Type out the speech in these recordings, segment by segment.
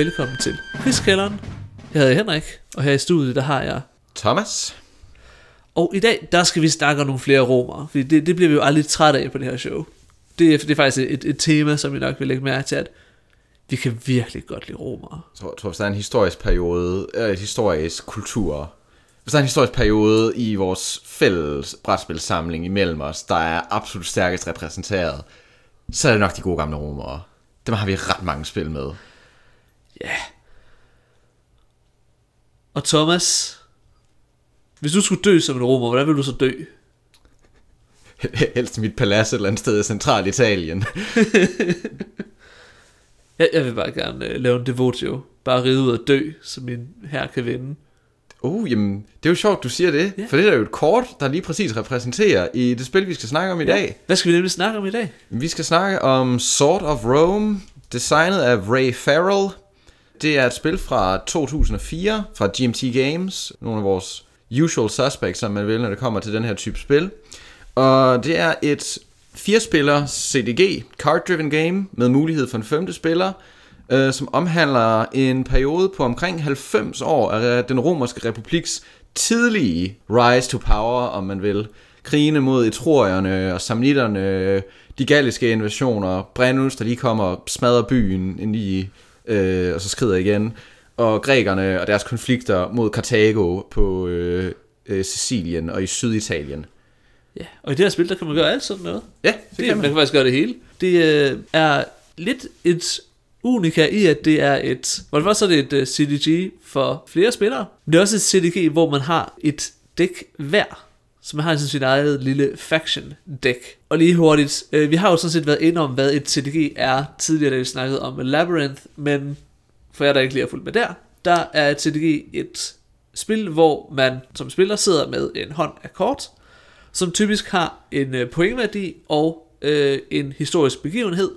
Velkommen til Krigskælderen. Jeg hedder Henrik, og her i studiet der har jeg... Thomas. Og i dag, der skal vi snakke om nogle flere romer, fordi det, det bliver vi jo aldrig træt af på det her show. Det, er- det er faktisk et, et tema, som vi nok vil lægge mærke til, at vi kan virkelig godt lide romere. Jeg tror, tror, der er en historisk periode, øh, et historisk kultur, hvis der er en historisk periode i vores fælles brætspilsamling imellem os, der er absolut stærkest repræsenteret, så er det nok de gode gamle romere. Dem har vi ret mange spil med. Ja. Og Thomas, hvis du skulle dø som en romer, hvordan vil du så dø? Helst mit palads et eller andet sted i Centralitalien. Jeg, jeg vil bare gerne øh, lave en devotio. Bare ride ud og dø, så min her kan vinde. Uh, jamen, det er jo sjovt, du siger det, Ja. for det er jo et kort, der lige præcis repræsenterer i det spil, vi skal snakke om i dag. Hvad skal vi nemlig snakke om i dag? Vi skal snakke om Sword of Rome, designet af Ray Farrell. Det er et spil fra 2004 fra GMT Games, nogle af vores usual suspects, som man vil, når det kommer til den her type spil. Og det er et fire-spiller CDG, card-driven game, med mulighed for en femte spiller, øh, som omhandler en periode på omkring 90 år af den romerske republiks tidlige rise to power, om man vil. Krigene mod etrorierne og samnitterne, de galliske invasioner, Brennus, der lige kommer og smadrer byen ind i, øh, og så skrider igen, og grækerne og deres konflikter mod Karthago på øh, øh, Sicilien og i Syditalien. Ja, og i det her spil, der kan man gøre alt sådan noget. Ja, det, Det, kan man man. kan faktisk gøre det hele. Det øh, er lidt et unika i, at det er et... For det så er det et uh, CDG for flere spillere. Men det er også et CDG, hvor man har et dæk hver som har sådan sit eget lille faction deck. Og lige hurtigt, øh, vi har jo sådan set været inde om, hvad et TDG er tidligere, da vi snakkede om Labyrinth, men for jer, der ikke lige har fulgt med der, der er et TDG et spil, hvor man som spiller sidder med en hånd af kort, som typisk har en øh, pointværdi og øh, en historisk begivenhed.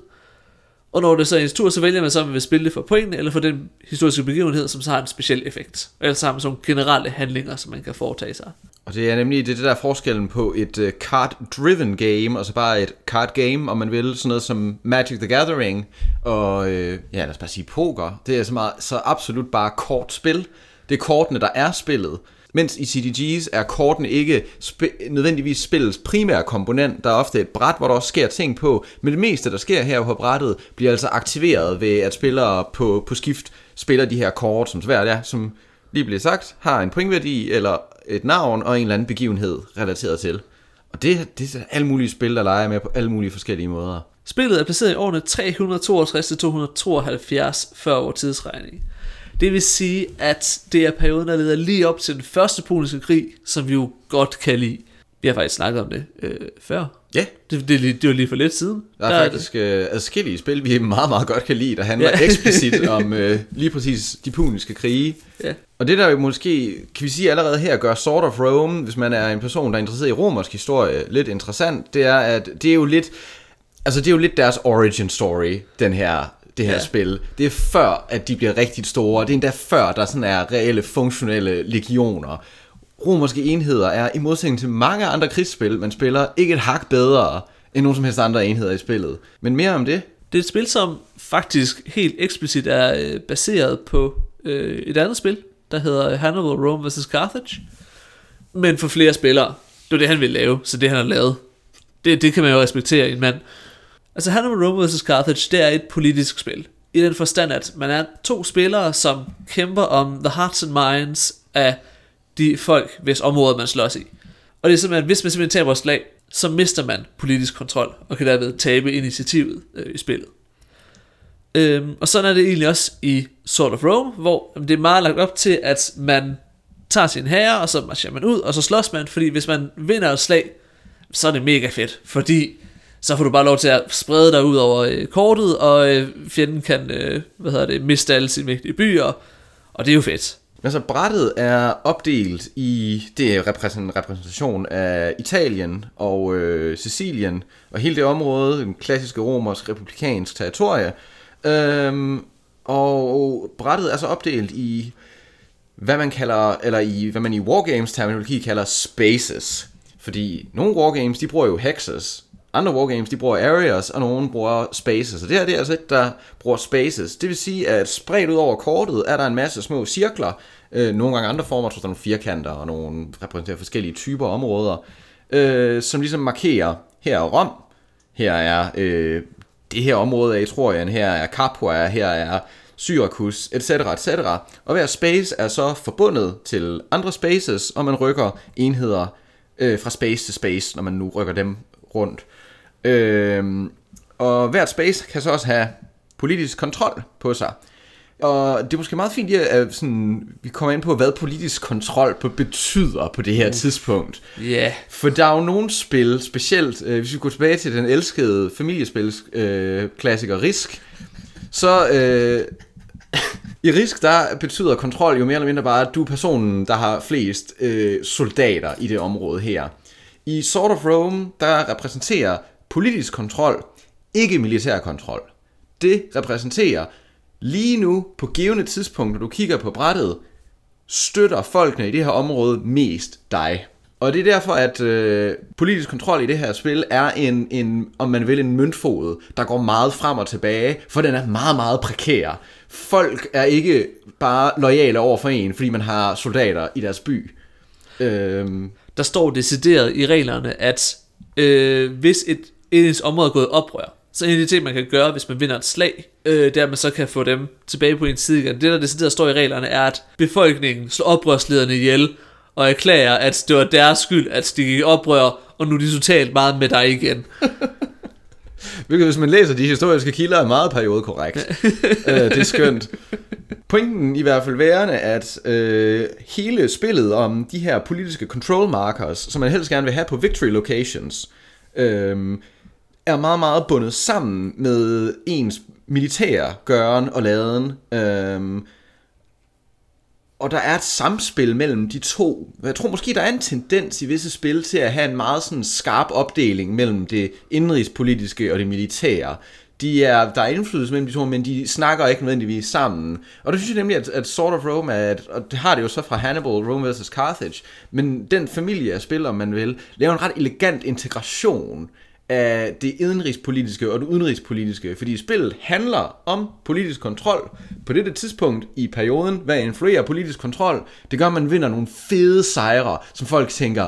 Og når det så er ens tur, så vælger man så, om man vil spille det for pointene, eller for den historiske begivenhed, som så har en speciel effekt. Ellers har man sådan generelle handlinger, som man kan foretage sig. Og det er nemlig det, er det der forskellen på et uh, card-driven game, og så bare et card game, om man vil, sådan noget som Magic the Gathering, og øh, ja, lad os bare sige poker. Det er så, meget, så absolut bare kort spil. Det er kortene, der er spillet. Mens i CDG's er kortene ikke sp- nødvendigvis spillets primære komponent. Der er ofte et bræt, hvor der også sker ting på. Men det meste, der sker her på brættet, bliver altså aktiveret ved, at spillere på, på skift spiller de her kort, som svært er, som lige blev sagt, har en pointværdi eller et navn og en eller anden begivenhed relateret til. Og det, det er alle mulige spil, der leger med på alle mulige forskellige måder. Spillet er placeret i årene 362-272 før vores tidsregning. Det vil sige, at det er perioden, der leder lige op til den første puniske krig, som vi jo godt kan lide. Vi har faktisk snakket om det øh, før. Ja, Det, det, er lige- det var lige for lidt siden. der er faktisk øh, adskillige spil, vi meget, meget godt kan lide, der handler ja. eksplicit om øh, lige præcis de puniske krige. Ja. Og det der jo måske, kan vi sige allerede her, gør Sword of Rome, hvis man er en person, der er interesseret i romersk historie, lidt interessant, det er, at det er jo lidt, altså det er jo lidt deres origin story, den her, det her Ja. spil. Det er før, at de bliver rigtig store. Det er endda før, der sådan er reelle, funktionelle legioner. Romerske enheder er, i modsætning til mange andre krigsspil, man spiller, ikke et hak bedre end nogen som helst andre enheder i spillet. Men mere om det. Det er et spil, som faktisk helt eksplicit er øh, baseret på øh, et andet spil, der hedder Hannibal Rome vs. Carthage. Men for flere spillere. Det var det, han ville lave, så det han har lavet. Det, det kan man jo respektere i en mand. Altså Hannibal Rome vs. Carthage, det er et politisk spil. I den forstand, at man er to spillere, som kæmper om the hearts and minds af de folk, hvis områder man slås i. Og det er simpelthen, hvis man simpelthen taber et slag, så mister man politisk kontrol, og kan derved tabe initiativet øh, i spillet. Øhm, og sådan er det egentlig også i Sword of Rome, hvor jamen, det er meget lagt op til, at man tager sin herre, og så marcherer man ud, og så slås man, fordi hvis man vinder et slag, så er det mega fedt, fordi så får du bare lov til at sprede dig ud over øh, kortet, og øh, fjenden kan, øh, hvad hedder det, miste alle sine vigtige byer, og det er jo fedt. Altså brættet er opdelt i, det er repræsentation af Italien og øh, Sicilien, og hele det område, den klassiske romersk republikansk territorie. Øhm, og brættet er så opdelt i, hvad man kalder, eller i, hvad man i wargames terminologi kalder spaces. Fordi nogle wargames, de bruger jo hexes, andre wargames, de bruger areas, og nogle bruger spaces. Og det her det er altså et, der bruger spaces. Det vil sige, at spredt ud over kortet er der en masse små cirkler. Øh, nogle gange andre former, så der nogle firkanter, og nogle repræsenterer forskellige typer områder, øh, som ligesom markerer, her er Rom, her er øh, det her område af Etrurien, her er Capua, her er Syracuse, etc., etc. Og hver space er så forbundet til andre spaces, og man rykker enheder øh, fra space til space, når man nu rykker dem rundt. Øh, og hvert space kan så også have politisk kontrol på sig. Og det er måske meget fint, at sådan, vi kommer ind på, hvad politisk kontrol på betyder på det her uh. tidspunkt. Ja. Yeah. For der er jo nogle spil, specielt øh, hvis vi går tilbage til den elskede familiespilsklassiker øh, klassiker Risk, så øh, i Risk der betyder kontrol jo mere eller mindre bare, at du er personen, der har flest øh, soldater i det område her. I Sword of Rome, der repræsenterer politisk kontrol ikke militær kontrol. Det repræsenterer lige nu på givende tidspunkt, når du kigger på brættet, støtter folkene i det her område mest dig. Og det er derfor, at øh, politisk kontrol i det her spil er en, en, om man vil, en møntfod, der går meget frem og tilbage, for den er meget, meget prekær. Folk er ikke bare lojale over for en, fordi man har soldater i deres by. Øhm. Der står decideret i reglerne, at øh, hvis et, et område er gået oprør, så en af de ting, man kan gøre, hvis man vinder et slag, øh, det er, at man så kan få dem tilbage på en side igen. Det, der decideret står i reglerne, er, at befolkningen slår oprørslederne ihjel, og erklærer, at det var deres skyld, at de gik oprør, og nu er de totalt meget med dig igen. Hvilket, hvis man læser de historiske kilder, er meget periode korrekt. øh, det er skønt. Pointen i hvert fald værende, at øh, hele spillet om de her politiske control markers, som man helst gerne vil have på victory locations, øh, er meget, meget bundet sammen med ens militære gøren og laden. Øhm, og der er et samspil mellem de to. Jeg tror måske, der er en tendens i visse spil til at have en meget sådan skarp opdeling mellem det indrigspolitiske og det militære. De er, der er indflydelse mellem de to, men de snakker ikke nødvendigvis sammen. Og det synes jeg nemlig, at, at Sword of Rome er, at, og det har det jo så fra Hannibal, Rome vs. Carthage, men den familie af spil, om man vil, laver en ret elegant integration af det indrigspolitiske og det udenrigspolitiske, fordi spillet handler om politisk kontrol. På dette tidspunkt i perioden, hvad influerer politisk kontrol, det gør, at man vinder nogle fede sejre, som folk tænker,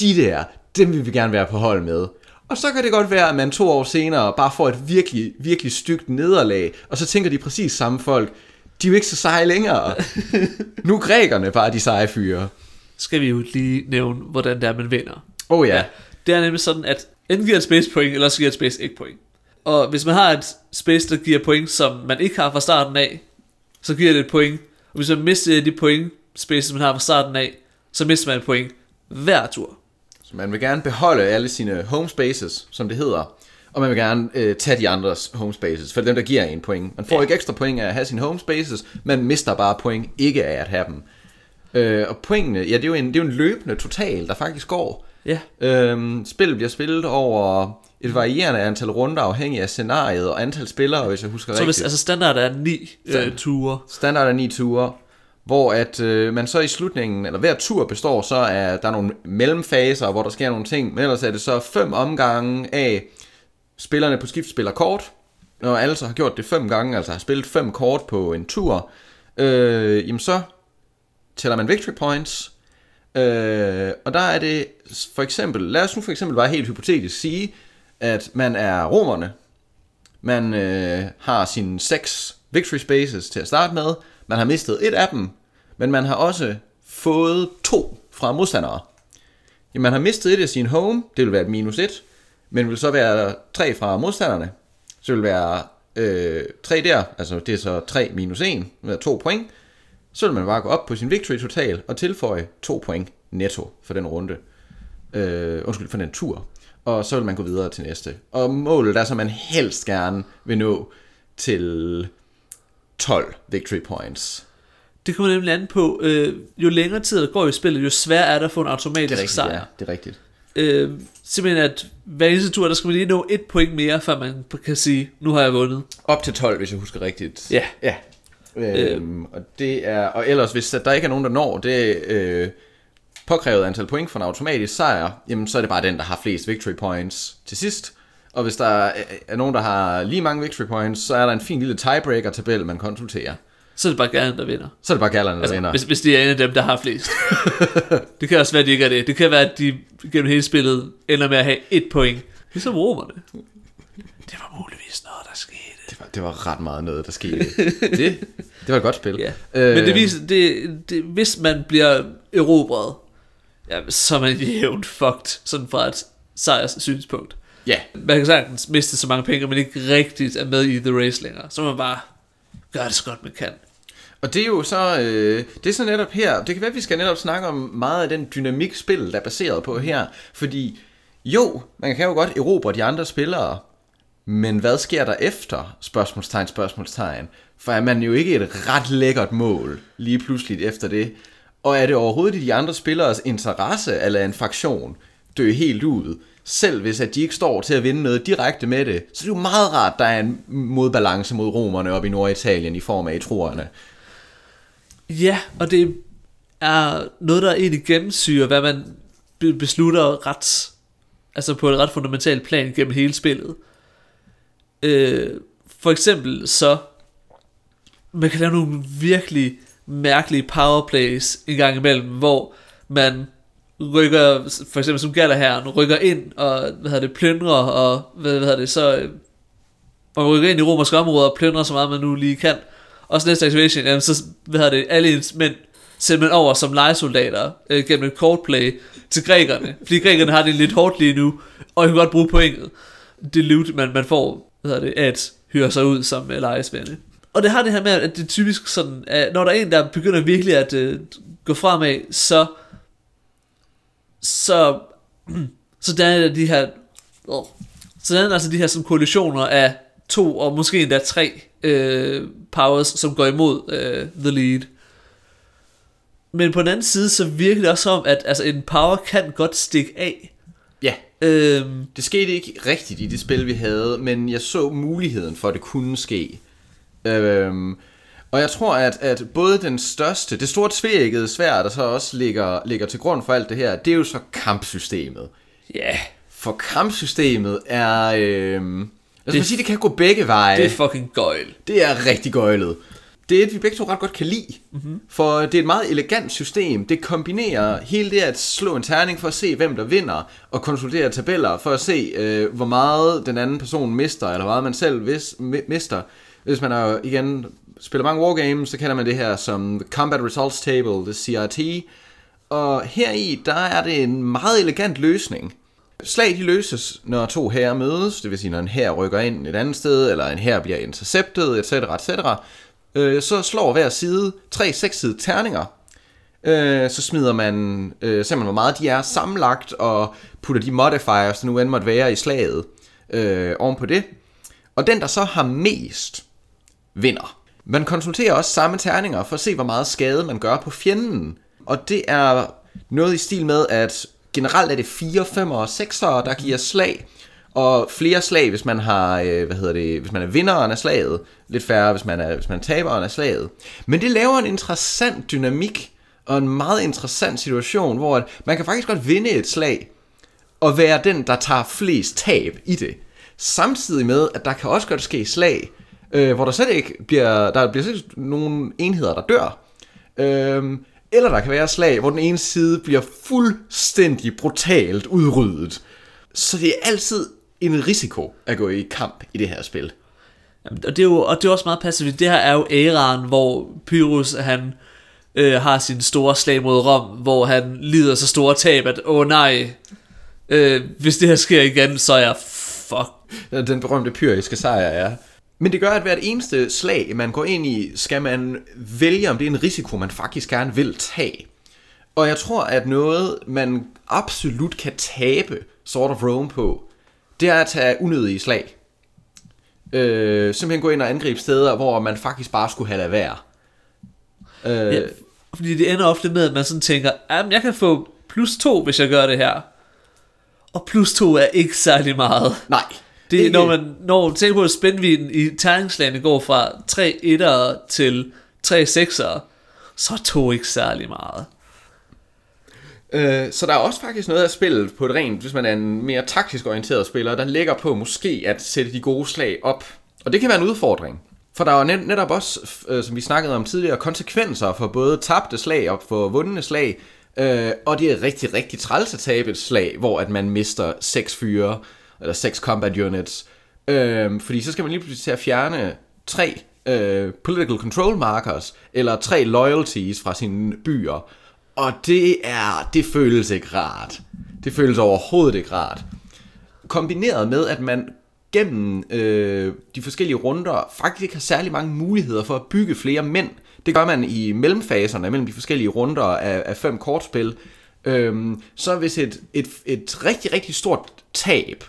de der, dem vil vi gerne være på hold med. Og så kan det godt være, at man to år senere bare får et virkelig, virkelig stygt nederlag, og så tænker de præcis samme folk, de er jo ikke så seje længere. nu er grækerne bare de seje fyre. Skal vi jo lige nævne, hvordan det er, man vinder. Oh ja. ja. Det er nemlig sådan, at enten giver et space point, eller så giver et space ikke point. Og hvis man har et space, der giver point, som man ikke har fra starten af, så giver det et point. Og hvis man mister de point, space, man har fra starten af, så mister man et point hver tur. Så man vil gerne beholde alle sine home spaces, som det hedder, og man vil gerne øh, tage de andres home spaces, for dem, der giver en point. Man får ja. ikke ekstra point af at have sine home spaces, man mister bare point ikke af at have dem. Øh, og pointene, ja, det er, jo en, det er jo en løbende total, der faktisk går. Ja. Øhm, spillet bliver spillet over et varierende antal runder, afhængig af scenariet og antal spillere, hvis jeg husker så rigtigt. Så altså standard er ni øh, ture? Standard er ni ture, hvor at øh, man så i slutningen, eller hver tur består så af, der er nogle mellemfaser, hvor der sker nogle ting, men ellers er det så fem omgange af, spillerne på skift spiller kort, når alle så har gjort det fem gange, altså har spillet fem kort på en tur, øh, jamen så tæller man victory points, Øh, og der er det for eksempel, lad os nu for eksempel bare helt hypotetisk sige, at man er romerne, man øh, har sine seks victory spaces til at starte med, man har mistet et af dem, men man har også fået to fra modstandere. Jamen, man har mistet et af sin home, det vil være et minus et, men vil så være tre fra modstanderne. Så vil være øh, tre der, altså det er så 3 minus 1, med to point så vil man bare gå op på sin victory total og tilføje to point netto for den runde. Øh, undskyld, for den tur. Og så vil man gå videre til næste. Og målet er så, man helst gerne vil nå til 12 victory points. Det kommer nemlig an på, øh, jo længere tid der går i spillet, jo sværere er det at få en automatisk det er rigtigt, sejr. Ja, det er rigtigt. Øh, simpelthen at hver eneste tur, der skal man lige nå et point mere, før man kan sige, nu har jeg vundet. Op til 12, hvis jeg husker rigtigt. Ja. Ja, Øhm, og det er og ellers hvis der ikke er nogen der når det øh, påkrævet antal point for en automatisk sejr, jamen så er det bare den, der har flest victory points til sidst. Og hvis der er, nogen, der har lige mange victory points, så er der en fin lille tiebreaker-tabel, man konsulterer. Så er det bare gerne, der vinder. Så er det bare gallerne, der Altså, vinder. hvis, hvis de er en af dem, der har flest. det kan også være, at de ikke er det. Det kan være, at de gennem hele spillet ender med at have et point. Ligesom romerne. Det var muligvis noget, der skete. Det var, det var ret meget noget, der skete. det, det var et godt spil. Ja. Øh, Men det viser, det, det, hvis man bliver erobret, ja, så er man jævnt fucked, sådan fra et sejrs synspunkt. Ja, Man kan sagtens miste så mange penge, men ikke rigtigt er med i The Race længere. Så man bare gøre det så godt man kan. og det er jo så, øh, det er så netop her, det kan være, at vi skal netop snakke om meget af den dynamik spil, der er baseret på her, fordi jo, man kan jo godt erobre de andre spillere, men hvad sker der efter? Spørgsmålstegn, spørgsmålstegn. For er man jo ikke et ret lækkert mål lige pludselig efter det? Og er det overhovedet i de andre spilleres interesse eller en fraktion dø helt ud? Selv hvis at de ikke står til at vinde noget direkte med det, så det er det jo meget rart, der er en modbalance mod romerne op i Norditalien i form af etruerne. Ja, og det er noget, der egentlig gennemsyrer, hvad man beslutter ret, altså på et ret fundamentalt plan gennem hele spillet. Øh, for eksempel så, man kan lave nogle virkelig mærkelige powerplays en gang imellem, hvor man rykker, for eksempel som Galaherren, rykker ind og, hvad hedder det, plyndrer, og hvad, hvad hedder det, så øh, man rykker ind i romerske områder og plyndrer så meget, man nu lige kan. Og så næste activation, jamen så, hvad hedder det, alle ens mænd sendt man over som legesoldater øh, gennem et kortplay til grækerne. Fordi grækerne har det lidt hårdt lige nu, og kan godt bruge pointet. Det loot, man, man får, hvad hedder det, at hyre sig ud som uh, lejesvende. Og det har det her med, at det er typisk sådan, at når der er en, der begynder virkelig at uh, gå fremad, så så så der er de her åh, så der er altså de her som koalitioner af to og måske endda tre øh, powers, som går imod øh, the lead. Men på den anden side, så virker det også som, at altså, en power kan godt stikke af. Øhm, det skete ikke rigtigt i det spil, vi havde, men jeg så muligheden for, at det kunne ske. Øhm, og jeg tror, at, at både den største, det store tvækkede svær, der så også ligger, ligger til grund for alt det her, det er jo så kampsystemet. ja, yeah, For kampsystemet er... Øhm, lad os det, sige, det kan gå begge veje. det er fucking gøjl. Det er rigtig gøjlet. Det er et, vi begge to ret godt kan lide. Mhm. Mm-hmm. For det er et meget elegant system. Det kombinerer hele det at slå en terning for at se, hvem der vinder, og konsultere tabeller for at se, øh, hvor meget den anden person mister, eller hvor meget man selv vis, mi- mister. Hvis man er, igen spiller mange wargames, så kender man det her som The Combat Results Table, det CRT. Og heri, der er det en meget elegant løsning. Slag de løses, når to herrer mødes, det vil sige, når en her rykker ind et andet sted, eller en her bliver interceptet, etc., etc., øh, så slår hver side tre sekssidede terninger. Øh, så smider man øh, simpelthen, hvor meget de er sammenlagt, og putter de modifiers, der nu end måtte være i slaget, øh, oven på det. Og den, der så har mest, vinder. Man konsulterer også samme terninger for at se, hvor meget skade man gør på fjenden. Og det er noget i stil med, at generelt er det 4, 5 og 6'ere, der giver slag. Og flere slag, hvis man har, øh, hvad hedder det, hvis man er vinderen af slaget. Lidt færre, hvis man er, hvis man er taberen af slaget. Men det laver en interessant dynamik, og en meget interessant situation, hvor at man kan faktisk godt vinde et slag, og være den, der tager flest tab i det. Samtidig med, at der kan også godt ske slag, øh, hvor der slet ikke bliver, der bliver slet ikke nogen enheder, der dør. Øhm, eller der kan være slag, hvor den ene side bliver fuldstændig brutalt udryddet. Så det er altid en risiko at gå i kamp i det her spil. Jamen, Og det, er jo, og det er også meget passivt. Det her er jo æraen, hvor Pyrrhus, han øh, har sin store slag mod Rom, hvor han lider så store tab, at åh nej, øh, hvis det her sker igen, så er jeg fuck. Den berømte pyriske sejr, ja. Men det gør, at hvert eneste slag, man går ind i, skal man vælge, om det er en risiko, man faktisk gerne vil tage. Og jeg tror, at noget, man absolut kan tabe Sword of Rome på, det er at tage unødige slag. Øh, simpelthen gå ind og angribe steder, hvor man faktisk bare skulle have lade være. Øh, Ja, fordi det ender ofte med, at man sådan tænker, jamen jeg kan få plus to, hvis jeg gør det her. Og plus to er ikke særlig meget. Nej. Det, ikke- når man når man tænker på, at spændviden i terningslagene går fra 3 1'ere til 3 6'ere, så er to ikke særlig meget. Øh, så der er også faktisk noget af spillet på et rent, hvis man er en mere taktisk orienteret spiller, der ligger på måske at sætte de gode slag op. Og det kan være en udfordring. For der er net, netop også, øh, som vi snakkede om tidligere, konsekvenser for både tabte slag og for vundne slag. Øh, og det er rigtig, rigtig træls at tabe et slag, hvor at man mister seks fyre, eller seks combat units. Øh, fordi så skal man lige pludselig til at fjerne tre øh, political control markers, eller tre loyalties fra sine byer. Og det er, det føles ikke rart. Det føles overhovedet ikke rart. Kombineret med, at man gennem øh, de forskellige runder faktisk ikke har særlig mange muligheder for at bygge flere mænd. Det gør man i mellemfaserne mellem de forskellige runder af, af fem kortspil. Øhm, så hvis et, et, et rigtig, rigtig stort tab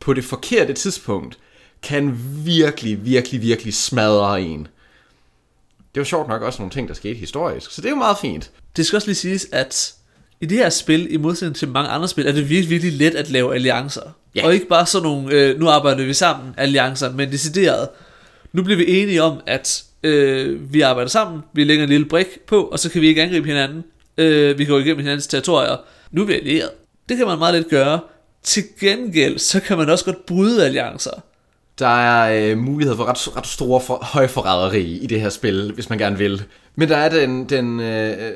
på det forkerte tidspunkt kan virkelig, virkelig, virkelig smadre en. Det var sjovt nok også nogle ting, der skete historisk, så det er jo meget fint. Det skal også lige siges, at i det her spil, i modsætning til mange andre spil, er det virkelig, virkelig let at lave alliancer. Ja. Og ikke bare sådan nogle, øh, nu arbejder vi sammen alliancer, men decideret. Nu bliver vi enige om, at øh, vi arbejder sammen, vi lægger en lille brik på, og så kan vi ikke angribe hinanden. Øh, vi kan gå igennem hinandens territorier. Nu er vi allieret. Det kan man meget let gøre. Til gengæld, så kan man også godt bryde alliancer. Der er øh, mulighed for ret, ret store for, højforræderi i det her spil, hvis man gerne vil. Men der er den, den øh, øh,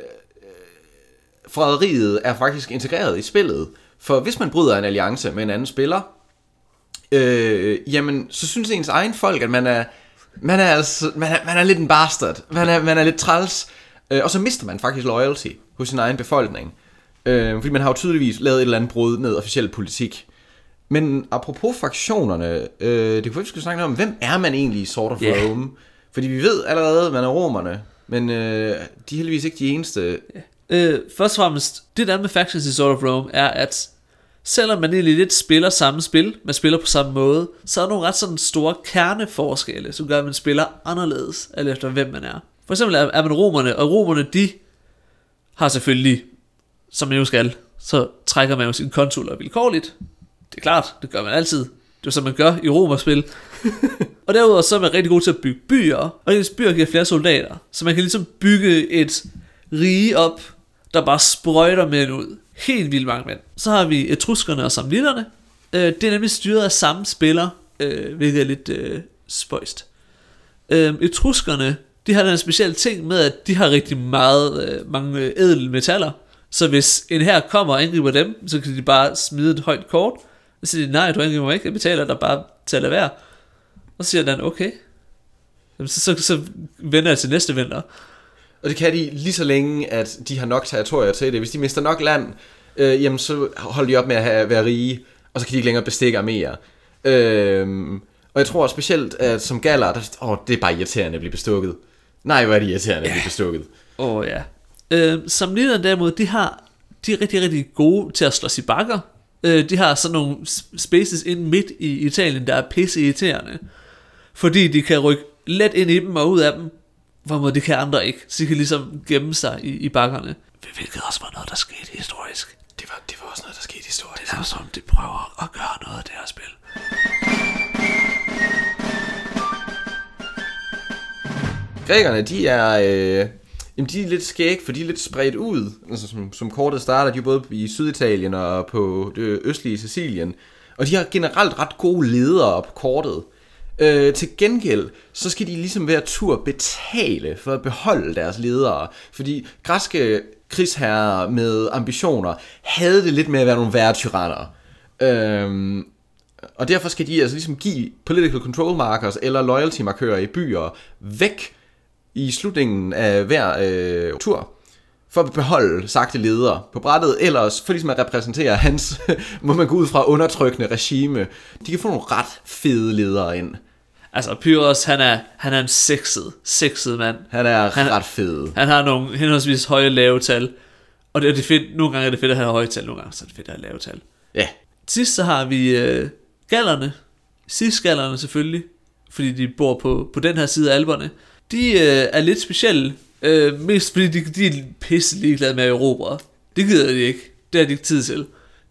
forræderiet er faktisk integreret i spillet. For hvis man bryder en alliance med en anden spiller, øh, jamen, så synes ens egen folk, at man er, man er, altså, man er, man er lidt en bastard. Man er, man er lidt træls. Øh, og så mister man faktisk loyalty hos sin egen befolkning. Øh, fordi man har jo tydeligvis lavet et eller andet brud med officiel politik. Men apropos fraktionerne, øh, det kunne vi skulle snakke om, hvem er man egentlig i Sort of yeah. Rome? Fordi vi ved allerede, at man er romerne, men øh, de er heldigvis ikke de eneste. Øh, først og fremmest, det der med Factions i Sword of Rome, er at selvom man egentlig lidt spiller samme spil, man spiller på samme måde, så er der nogle ret sådan store kerneforskelle, som gør, at man spiller anderledes, alt efter hvem man er. For eksempel er, er man romerne, og romerne, de har selvfølgelig, som man jo skal, så trækker man jo sine konsuler vilkårligt. Det er klart, det gør man altid. Det er som man gør i romerspil. og derudover så er man rigtig god til at bygge byer, og ens byer giver flere soldater. Så man kan ligesom bygge et rige op, der bare sprøjter mænd ud. Helt vildt mange mænd. Så har vi etruskerne og samnitterne. Øh, det er nemlig styret af samme spiller, øh, hvilket er lidt øh, spøjst. Øh, etruskerne, de har den specielle ting med, at de har rigtig meget, øh, mange øh, ædle metaller. Så hvis en her kommer og angriber dem, så kan de bare smide et højt kort. Så siger de, nej, du angriber mig ikke, jeg betaler dig bare til at lade være. Og så siger den, okay. Jamen, så, så, så vender jeg til næste vinter. Og det kan de lige så længe, at de har nok territorier til det. Hvis de mister nok land, øh, jamen så holder de op med at have, være rige, og så kan de ikke længere bestikke mere. Øh, og jeg tror specielt, at som galler, der, åh, det er bare irriterende at blive bestukket. Nej, hvor er det irriterende at blive bestukket. Åh oh, ja. Øh, samnitterne derimod, de har de er rigtig, rigtig gode til at slås i bakker. Øh, de har sådan nogle spaces ind midt i Italien, der er pisse irriterende. Fordi de kan rykke let ind i dem og ud af dem, hvorimod det kan andre ikke. Så de kan ligesom gemme sig i, i bakkerne. Hvilket også var noget, der skete historisk. Det var, det var også noget, der skete historisk. Det er som de prøver at gøre noget af det her spil. Grækerne, de er, øh, jamen, de er lidt skæg, for de er lidt spredt ud. Altså, som, som kortet starter, de er både i Syditalien og på det østlige Sicilien. Og de har generelt ret gode ledere på kortet. Øh, til gengæld, så skal de ligesom hver tur betale for at beholde deres ledere. Fordi græske krigsherrer med ambitioner havde det lidt med at være nogle værre tyranner. Øhm, og derfor skal de altså ligesom give political control markers eller loyalty markører i byer væk i slutningen af hver øh, tur for at beholde sagte ledere på brættet, ellers for ligesom at repræsentere hans, må man gå ud fra, undertrykkende regime. De kan få nogle ret fede ledere ind. Altså, Pyrrhus, han er, han er en sexet, sexet mand. Han er Han- ret fed. Han har nogle henholdsvis høje lave tal. Og det er det fedt. Nogle gange er det fedt at have høje tal, nogle gange så er det fedt at have lave tal. Ja, Sidst så har vi øh, gallerne. Sidst-gallerne selvfølgelig, fordi de bor på, på den her side af alberne. De øh, er lidt specielle, øh, mest fordi de, de er pisse ligeglade med at erobre. Det gider de ikke. Det har de ikke tid til.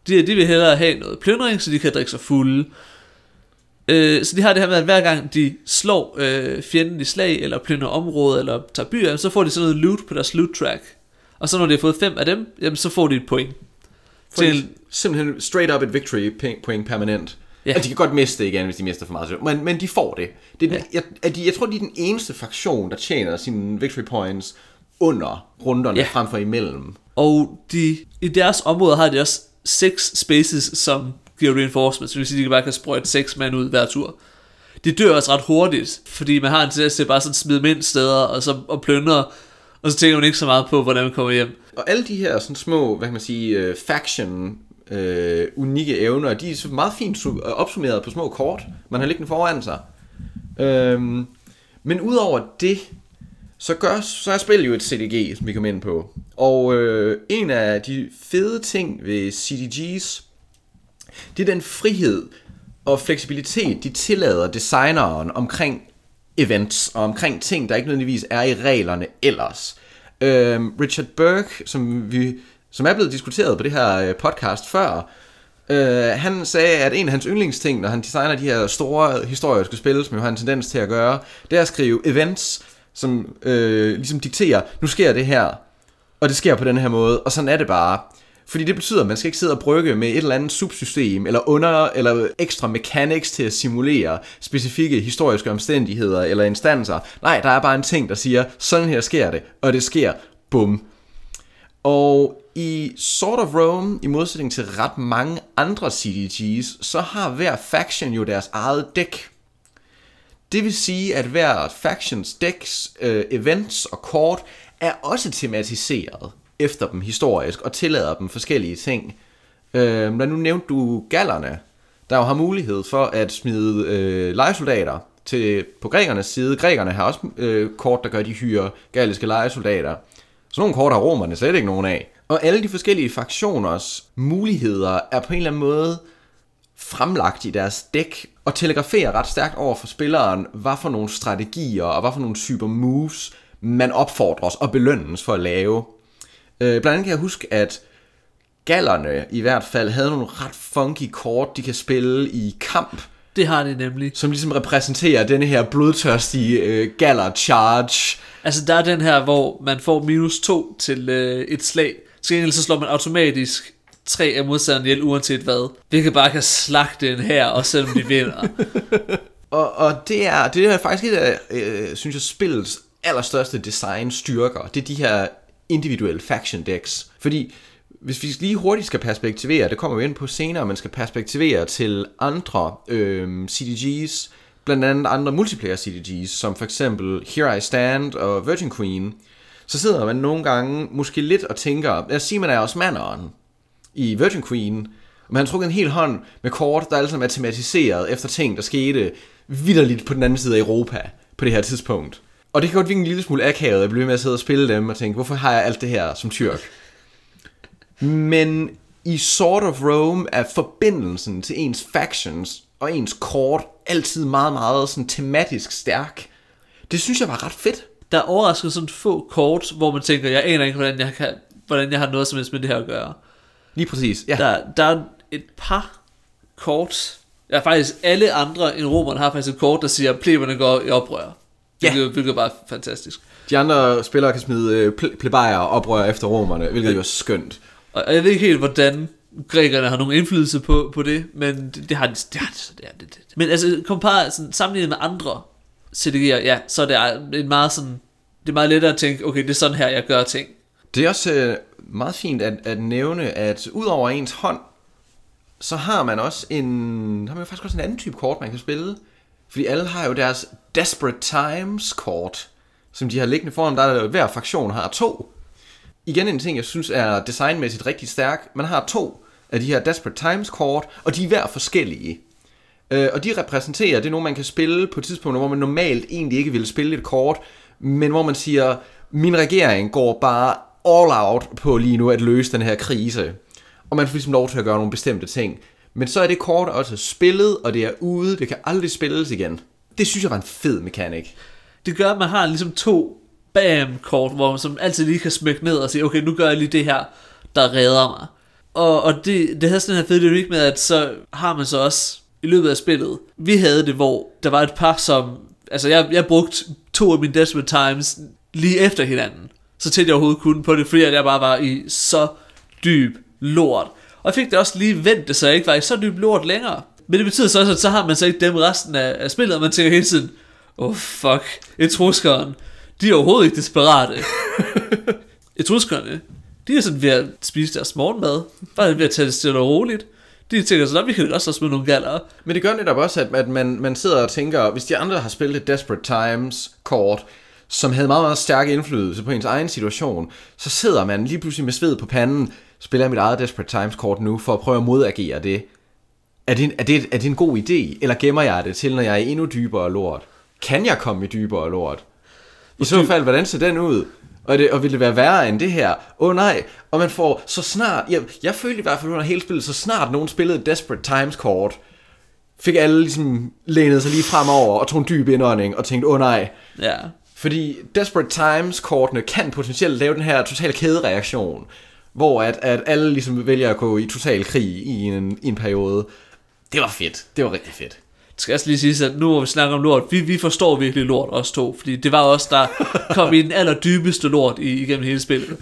De, de vil hellere have noget plyndring, så de kan drikke sig fulde. Øh, så de har det her med, at hver gang de slår øh, fjenden i slag, eller plyndrer området, eller tager byer, så får de sådan noget loot på deres loot track. Og så når de har fået fem af dem, jamen så får de et point. Til... Simpelthen straight up et victory point permanent. Ja. Og de kan godt miste det igen, hvis de mister for meget. Men, men de får det. det er, ja. jeg, jeg, jeg tror, de er den eneste fraktion, der tjener sine victory points under runderne, ja. frem for imellem. Og de, i deres område har de også seks spaces, som giver reinforcements. Så det vil sige, at de bare kan sprøjte seks mand ud hver tur. De dør også ret hurtigt, fordi man har en tendens til bare sådan smide dem ind steder, og så og plyndre, og så tænker man ikke så meget på, hvordan man kommer hjem. Og alle de her sådan små, hvad kan man sige, uh, faction øh, unikke evner, de er så meget fint øh, opsummeret på små kort, man har liggende foran sig. Øhm, men udover det, så, gør, så er spillet jo et CDG, som vi kommer ind på. Og øh, en af de fede ting ved CDG's, det er den frihed og fleksibilitet, de tillader designeren omkring events og omkring ting, der ikke nødvendigvis er i reglerne ellers. Øhm, Richard Burke, som, vi, som er blevet diskuteret på det her øh, podcast før, øh, han sagde, at en af hans yndlingsting, når han designer de her store historiske spil, som jo har en tendens til at gøre, det er at skrive events, som øh, ligesom dikterer, nu sker det her, og det sker på den her måde, og sådan er det bare. Fordi det betyder, at man skal ikke sidde og brygge med et eller andet subsystem, eller under, eller ekstra mechanics til at simulere specifikke historiske omstændigheder eller instanser. Nej, der er bare en ting, der siger, sådan her sker det, og det sker, bum. Og i Sort of Rome, i modsætning til ret mange andre CDG's, så har hver faction jo deres eget dæk. Det vil sige, at hver factions decks, øh, events og kort er også tematiseret efter dem historisk og tillader dem forskellige ting. Øh, men nu nævnte du gallerne, der jo har mulighed for at smide øh, legesoldater til, på grækernes side. Grækerne har også øh, kort, der gør de hyre galliske legesoldater. Så nogle kort har romerne slet ikke nogen af. Og alle de forskellige fraktioners muligheder er på en eller anden måde fremlagt i deres dæk og telegraferer ret stærkt over for spilleren, hvad for nogle strategier og hvad for nogle typer moves, man opfordres og belønnes for at lave. Øh, blandt andet kan jeg huske, at gallerne i hvert fald havde nogle ret funky kort, de kan spille i kamp. Det har det nemlig. Som ligesom repræsenterer denne her blodtørstige øh, galler charge. Altså der er den her, hvor man får minus 2 til øh, et slag. Så så slår man automatisk tre af modstanderne ihjel, uanset hvad. kan bare kan slagte en her, også selvom de vinder. og, og det er, det er faktisk et af, øh, synes jeg, spillets allerstørste design styrker. Det er de her individuelle faction decks. Fordi hvis vi lige hurtigt skal perspektivere, det kommer vi ind på senere, man skal perspektivere til andre øh, CDG's, blandt andet andre multiplayer CDG's, som for eksempel Here I Stand og Virgin Queen, så sidder man nogle gange måske lidt og tænker, lad os sige, man er osmanderen i Virgin Queen, og man har trukket en hel hånd med kort, der er altså tematiseret efter ting, der skete vidderligt på den anden side af Europa på det her tidspunkt. Og det kan godt virke en lille smule akavet at blive med at sidde og spille dem og tænke, hvorfor har jeg alt det her som tyrk? Men i Sort of Rome er forbindelsen til ens factions og ens kort altid meget, meget sådan tematisk stærk. Det synes jeg var ret fedt. Der er overraskende sådan få kort, hvor man tænker, jeg aner ikke, hvordan jeg, kan, hvordan jeg har noget som helst med det her at gøre. Lige præcis, ja. Der, der er et par kort, ja faktisk alle andre end romerne har faktisk et kort, der siger, at pleberne går i oprør. Ja. Hvilket, hvilket bare fantastisk. De andre spillere kan smide øh, plebejer og oprør efter romerne, hvilket ja. jo er skønt. Og jeg ved ikke helt, hvordan grækerne har nogen indflydelse på, på det, men det, det har de. Det har de det, det, det. Men altså, kompar, sådan, sammenlignet med andre CDG'er, ja, så er det en meget sådan, det er meget lettere at tænke, okay, det er sådan her, jeg gør ting. Det er også øh, meget fint at, at nævne, at ud over ens hånd, så har man også en, har man faktisk også en anden type kort, man kan spille. Fordi alle har jo deres Desperate Times kort, som de har liggende foran. Der er hver fraktion har to. Igen en ting, jeg synes er designmæssigt rigtig stærk. Man har to af de her Desperate Times kort, og de er hver forskellige. Øh, og de repræsenterer, det er nogle, man kan spille på tidspunkter, hvor man normalt egentlig ikke ville spille et kort, men hvor man siger, min regering går bare all out på lige nu at løse den her krise. Og man får ligesom lov til at gøre nogle bestemte ting. Men så er det kort også spillet, og det er ude, det kan aldrig spilles igen. Det synes jeg var en fed mekanik. Det gør, at man har ligesom to bam-kort, hvor man som altid lige kan smække ned og sige, okay, nu gør jeg lige det her, der redder mig. Og, og det, det havde sådan en fed dynamik med, at så har man så også i løbet af spillet, vi havde det, hvor der var et par, som, altså jeg, jeg brugte to af mine Desperate Times lige efter hinanden. så tæt jeg overhovedet kunne på det, fordi at jeg bare var i så dyb lort. Og jeg fik det også lige vendt det, så jeg ikke var i så dyb lort længere. Men det betyder så også, at så har man så ikke dem resten af, af spillet, og man tænker hele tiden, oh fuck, et truskeren de er overhovedet ikke desperate. etruskerne, de er sådan ved at spise deres morgenmad, bare ved at tage det stille og roligt. De tænker sådan, vi kan også smide nogle galler. Men det gør netop også, at, at man, man sidder og tænker, hvis de andre har spillet et Desperate Times kort, som havde meget, meget stærk indflydelse på ens egen situation, så sidder man lige pludselig med sved på panden, spiller mit eget Desperate Times kort nu, for at prøve at modagere det. Er det, er, det, er det en god idé, eller gemmer jeg det til, når jeg er endnu dybere lort? Kan jeg komme i dybere lort? I så fald, hvordan ser den ud? Og, det, og vil det være værre end det her? Åh oh, nej, og man får så snart, jeg, jeg følte i hvert fald under hele spillet, så snart nogen spillede Desperate Times kort, fik alle ligesom lænet sig lige fremover og tog en dyb indånding og tænkte, åh oh, nej. Ja. Fordi Desperate Times kortene kan potentielt lave den her totale kædereaktion, hvor at, at alle ligesom vælger at gå i total krig i en, i en periode. Det var fedt. Det var rigtig fedt. Det skal også lige sige, at nu hvor vi snakker om lort, vi, vi forstår virkelig lort os to, fordi det var os, der kom i den allerdybeste lort i, igennem hele spillet.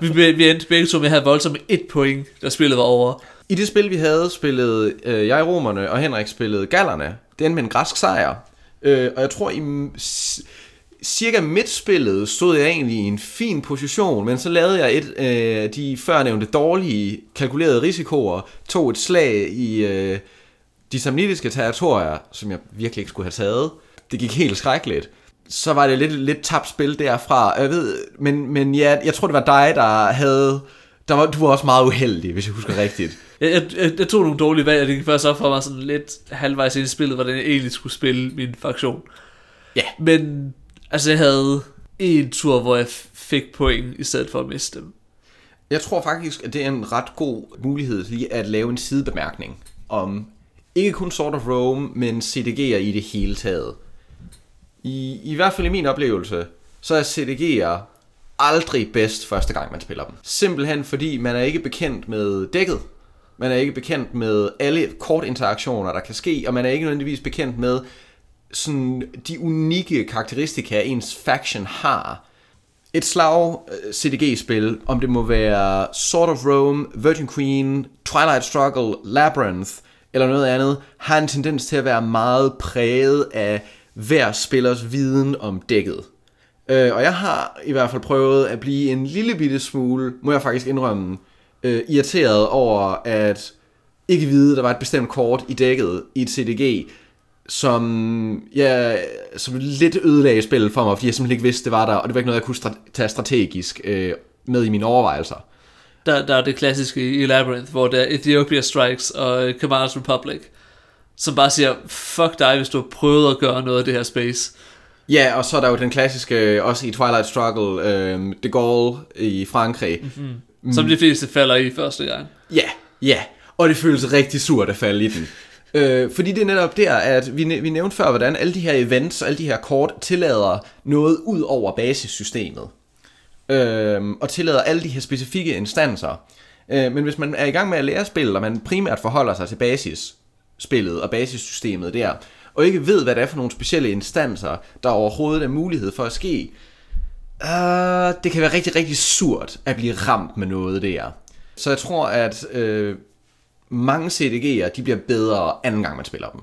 Vi, vi endte begge to med at have voldsomt et point, da spillet var over. I det spil, vi havde, spillede øh, jeg romerne, og Henrik spillede gallerne. Det endte med en græsk sejr. Øh, og jeg tror, i cirka midtspillet stod jeg egentlig i en fin position, men så lavede jeg et af øh, de førnævnte dårlige kalkulerede risikoer, tog et slag i øh, de samnitiske territorier, som jeg virkelig ikke skulle have taget. Det gik helt skrækkeligt. Så var det lidt, lidt tabt spil derfra. Jeg ved, men, men ja, jeg tror, det var dig, der havde... Der var, du var også meget uheldig, hvis jeg husker rigtigt. Jeg, jeg, jeg, jeg tog nogle dårlige valg, og det gik først op for mig sådan lidt halvvejs ind i spillet, hvordan jeg egentlig skulle spille min fraktion. Ja. Men altså, jeg havde en tur, hvor jeg fik point, i stedet for at miste dem. Jeg tror faktisk, at det er en ret god mulighed lige at lave en sidebemærkning om ikke kun Sort of Rome, men CDG'er i det hele taget. I, I hvert fald i min oplevelse, så er CDG'er aldrig bedst første gang, man spiller dem. Simpelthen fordi man er ikke bekendt med dækket. Man er ikke bekendt med alle kortinteraktioner, der kan ske, og man er ikke nødvendigvis bekendt med sådan de unikke karakteristika, ens faction har. Et slag øh, CDG-spil, om det må være Sword of Rome, Virgin Queen, Twilight Struggle, Labyrinth eller noget andet, har en tendens til at være meget præget af hver spillers viden om dækket. Øh, og jeg har i hvert fald prøvet at blive en lille bitte smule, må jeg faktisk indrømme, øh, irriteret over at ikke vide, at der var et bestemt kort i dækket i et CDG, som, ja, som lidt ødelagde spillet for mig, fordi jeg simpelthen ikke vidste, det var der, og det var ikke noget, jeg kunne strate- tage strategisk øh, med i mine overvejelser. Der, der er det klassiske i Labyrinth, hvor der er Ethiopia Strikes og Kamara's Republic, som bare siger, fuck dig, hvis du har prøvet at gøre noget af det her space. Ja, og så er der jo den klassiske, også i Twilight Struggle, øh, De Gaulle i Frankrig. Mm-hmm. Som de fleste falder i første gang. Ja, ja, og det føles rigtig surt at falde i den. Øh, fordi det er netop der, at vi, vi nævnte før, hvordan alle de her events, alle de her kort, tillader noget ud over basissystemet. Øh, og tillader alle de her specifikke instanser. Øh, men hvis man er i gang med at lære spillet, og man primært forholder sig til basisspillet og basissystemet der, og ikke ved, hvad det er for nogle specielle instanser, der overhovedet er mulighed for at ske, øh, det kan være rigtig, rigtig surt at blive ramt med noget der. Så jeg tror, at øh, mange CDG'er, de bliver bedre anden gang, man spiller dem.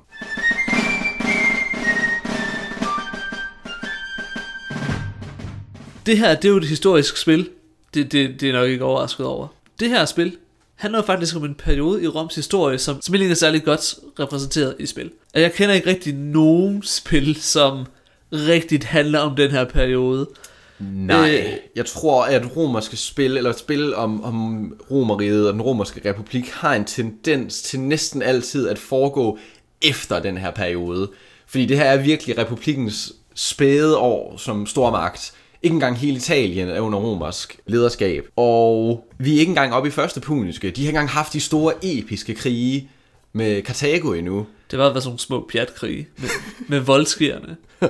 Det her, det er jo et historisk spil. Det, det, det er nok ikke overrasket over. Det her spil handler jo faktisk om en periode i Roms historie, som, som ikke er særlig godt repræsenteret i spil. Og jeg kender ikke rigtig nogen spil, som rigtigt handler om den her periode. Nej, øh, jeg tror, at romerske spil, eller spil om, om romeriet og den romerske republik, har en tendens til næsten altid at foregå efter den her periode. Fordi det her er virkelig republikens spæde år som stormagt. Ikke engang hele Italien er under romersk lederskab. Og vi er ikke engang oppe i første puniske. De har ikke engang haft de store episke krige med Karthago endnu. Det var sådan nogle små pjatkrige med, med voldskrierne.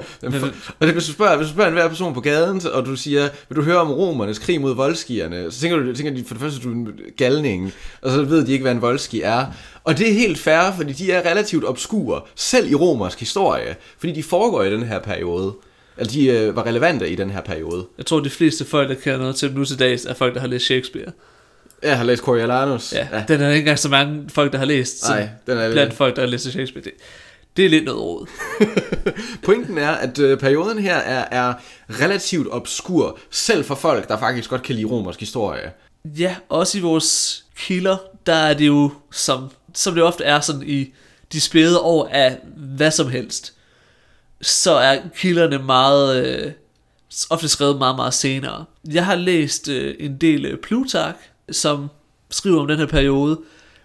og det, hvis, du spørger, hvis du spørger en hver person på gaden, og du siger, vil du høre om romernes krig mod voldskierne, så tænker, du, tænker de for det første, du er en galning, og så ved de ikke, hvad en voldski er. Og det er helt fair, fordi de er relativt obskure, selv i romersk historie, fordi de foregår i den her periode. Eller de øh, var relevante i den her periode. Jeg tror, de fleste folk, der kender noget til nu til dags, er folk, der har læst Shakespeare. Jeg har læst Coriolanus. Ja, ja. den er ikke engang så mange folk, der har læst. Nej, den er Blandt folk, der har læst Shakespeare. Det, det er lidt noget råd. Pointen er, at øh, perioden her er, er relativt obskur, selv for folk, der faktisk godt kan lide romersk historie. Ja, også i vores kilder, der er det jo, som, som det ofte er sådan i de spæde år af hvad som helst, så er kilderne meget, øh, ofte skrevet meget, meget senere. Jeg har læst øh, en del øh, Plutark, som skriver om den her periode,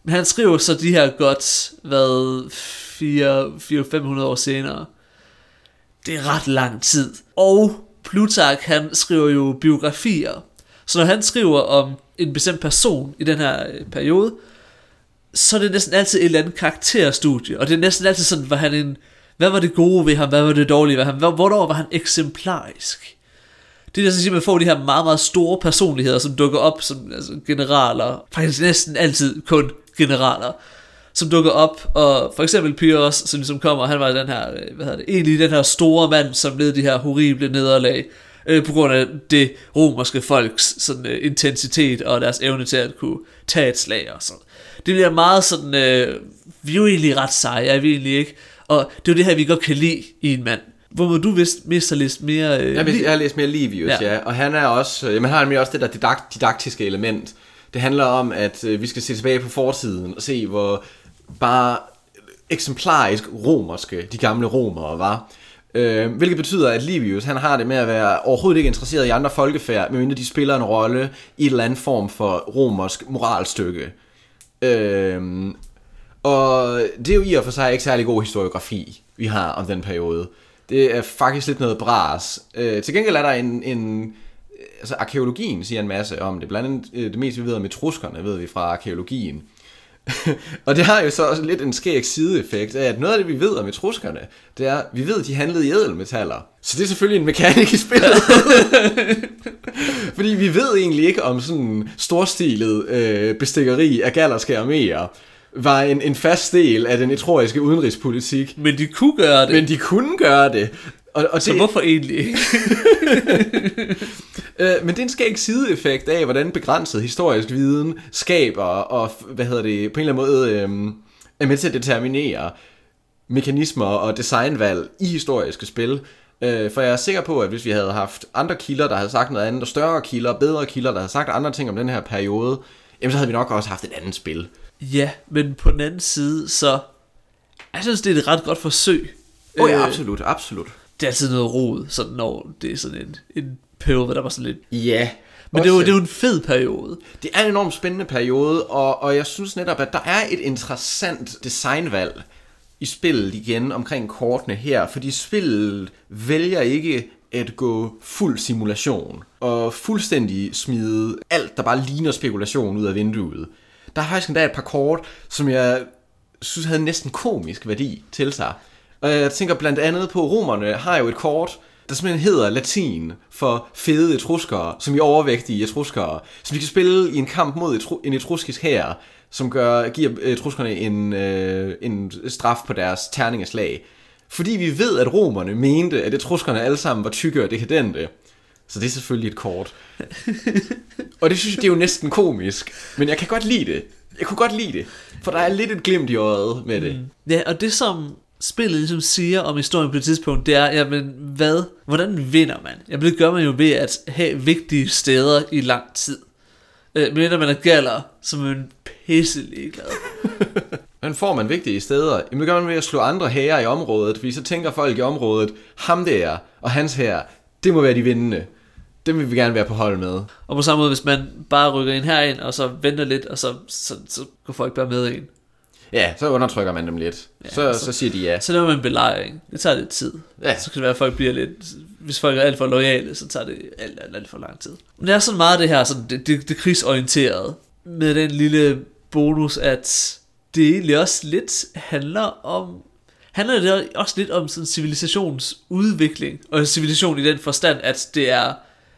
men han skriver så de her godt, hvad, 400-500 år senere. Det er ret lang tid. Og Plutark, han skriver jo biografier. Så når han skriver om en bestemt person i den her øh, periode, så er det næsten altid et eller andet karakterstudie. Og det er næsten altid sådan, var han en, hvad var det gode ved ham, hvad var det dårlige ved ham, hvornår var han eksemplarisk. Det er så at man får de her meget, meget store personligheder, som dukker op som altså, generaler. Faktisk næsten altid kun generaler som dukker op, og for eksempel Pyrrhus, som ligesom kommer, han var den her, øh, hvad hedder det, egentlig den her store mand, som led de her horrible nederlag, øh, på grund af det romerske folks sådan, øh, intensitet og deres evne til at kunne tage et slag og sådan. Det bliver meget sådan, øh, vi er jo egentlig ret seje, er vi egentlig ikke? Og det er jo det her, vi godt kan lide i en mand. Hvor du vist mest have læst mere... Øh, jeg, jeg har læst mere Livius, ja. ja. Og han er også... Øh, jamen, har han mere også det der didakt, didaktiske element. Det handler om, at øh, vi skal se tilbage på fortiden og se, hvor bare eksemplarisk romerske de gamle romere var. Øh, hvilket betyder, at Livius han har det med at være overhovedet ikke interesseret i andre folkefærd, medmindre de spiller en rolle i en eller anden form for romersk moralstykke. Øh, og det er jo i og for sig ikke særlig god historiografi, vi har om den periode. Det er faktisk lidt noget bras. Øh, til gengæld er der en, en øh, altså arkeologien siger en masse om det. Blandt andet øh, det meste vi ved om etruskerne, ved vi fra arkeologien. og det har jo så også lidt en skæg sideeffekt af, at noget af det, vi ved om etruskerne, det er, at vi ved, at de handlede i ædelmetaller. Så det er selvfølgelig en mekanik i spillet. Fordi vi ved egentlig ikke, om sådan storstilet øh, bestikkeri af gallerske arméer var en, en fast del af den etroriske udenrigspolitik. Men de kunne gøre det. Men de kunne gøre det. Og, og så det... hvorfor egentlig ikke? øh, men det er en skæg sideeffekt af, hvordan begrænset historisk viden skaber, og hvad hedder det, på en eller anden måde øh, er med til at determinere mekanismer og designvalg i historiske spil. Øh, for jeg er sikker på, at hvis vi havde haft andre kilder, der havde sagt noget andet, og større kilder, bedre kilder, der havde sagt andre ting om den her periode, jamen så havde vi nok også haft et andet spil. Ja, men på den anden side, så jeg synes, det er et ret godt forsøg. Åh oh, ja, øh, absolut, absolut det er altid noget rod, sådan når det er sådan en, en periode, der var sådan lidt... Ja. Men det er, jo, det er jo en fed periode. Det er en enormt spændende periode, og, og jeg synes netop, at der er et interessant designvalg i spillet igen omkring kortene her, fordi spillet vælger ikke at gå fuld simulation og fuldstændig smide alt, der bare ligner spekulation ud af vinduet. Der er faktisk endda et par kort, som jeg synes havde næsten komisk værdi til sig. Og jeg tænker blandt andet på, romerne har jo et kort, der simpelthen hedder latin for fede etruskere, som i overvægtige etruskere, som vi kan spille i en kamp mod etru- en etruskisk hær, som gør, giver etruskerne en, øh, en straf på deres terningeslag. Fordi vi ved, at romerne mente, at etruskerne alle sammen var tykke og dekadente. Så det er selvfølgelig et kort. og det synes jeg, det er jo næsten komisk. Men jeg kan godt lide det. Jeg kunne godt lide det. For der er lidt et glimt i øjet med det. Mm. Ja, og det som spillet ligesom siger om historien på et tidspunkt, det er, jamen, hvad, hvordan vinder man? Jamen, det gør man jo ved at have vigtige steder i lang tid. Øh, men man er galler, som en pisse ligeglad. Hvordan får man vigtige steder? Jamen, det gør man ved at slå andre hære i området, fordi så tænker folk i området, ham der og hans her, det må være de vindende. Det vil vi gerne være på hold med. Og på samme måde, hvis man bare rykker ind herind, og så venter lidt, og så, så, så går folk bare med ind. Ja, så undertrykker man dem lidt. Ja, så, så, så siger de ja. Så laver man en belejring. Det tager lidt tid. Ja. Så kan det være, at folk bliver lidt... Hvis folk er alt for lojale, så tager det alt, alt, alt for lang tid. Men det er sådan meget det her, sådan det, det, det krigsorienterede. Med den lille bonus, at det egentlig også lidt handler om handler det også lidt om sådan civilisationsudvikling, og civilisation i den forstand, at det er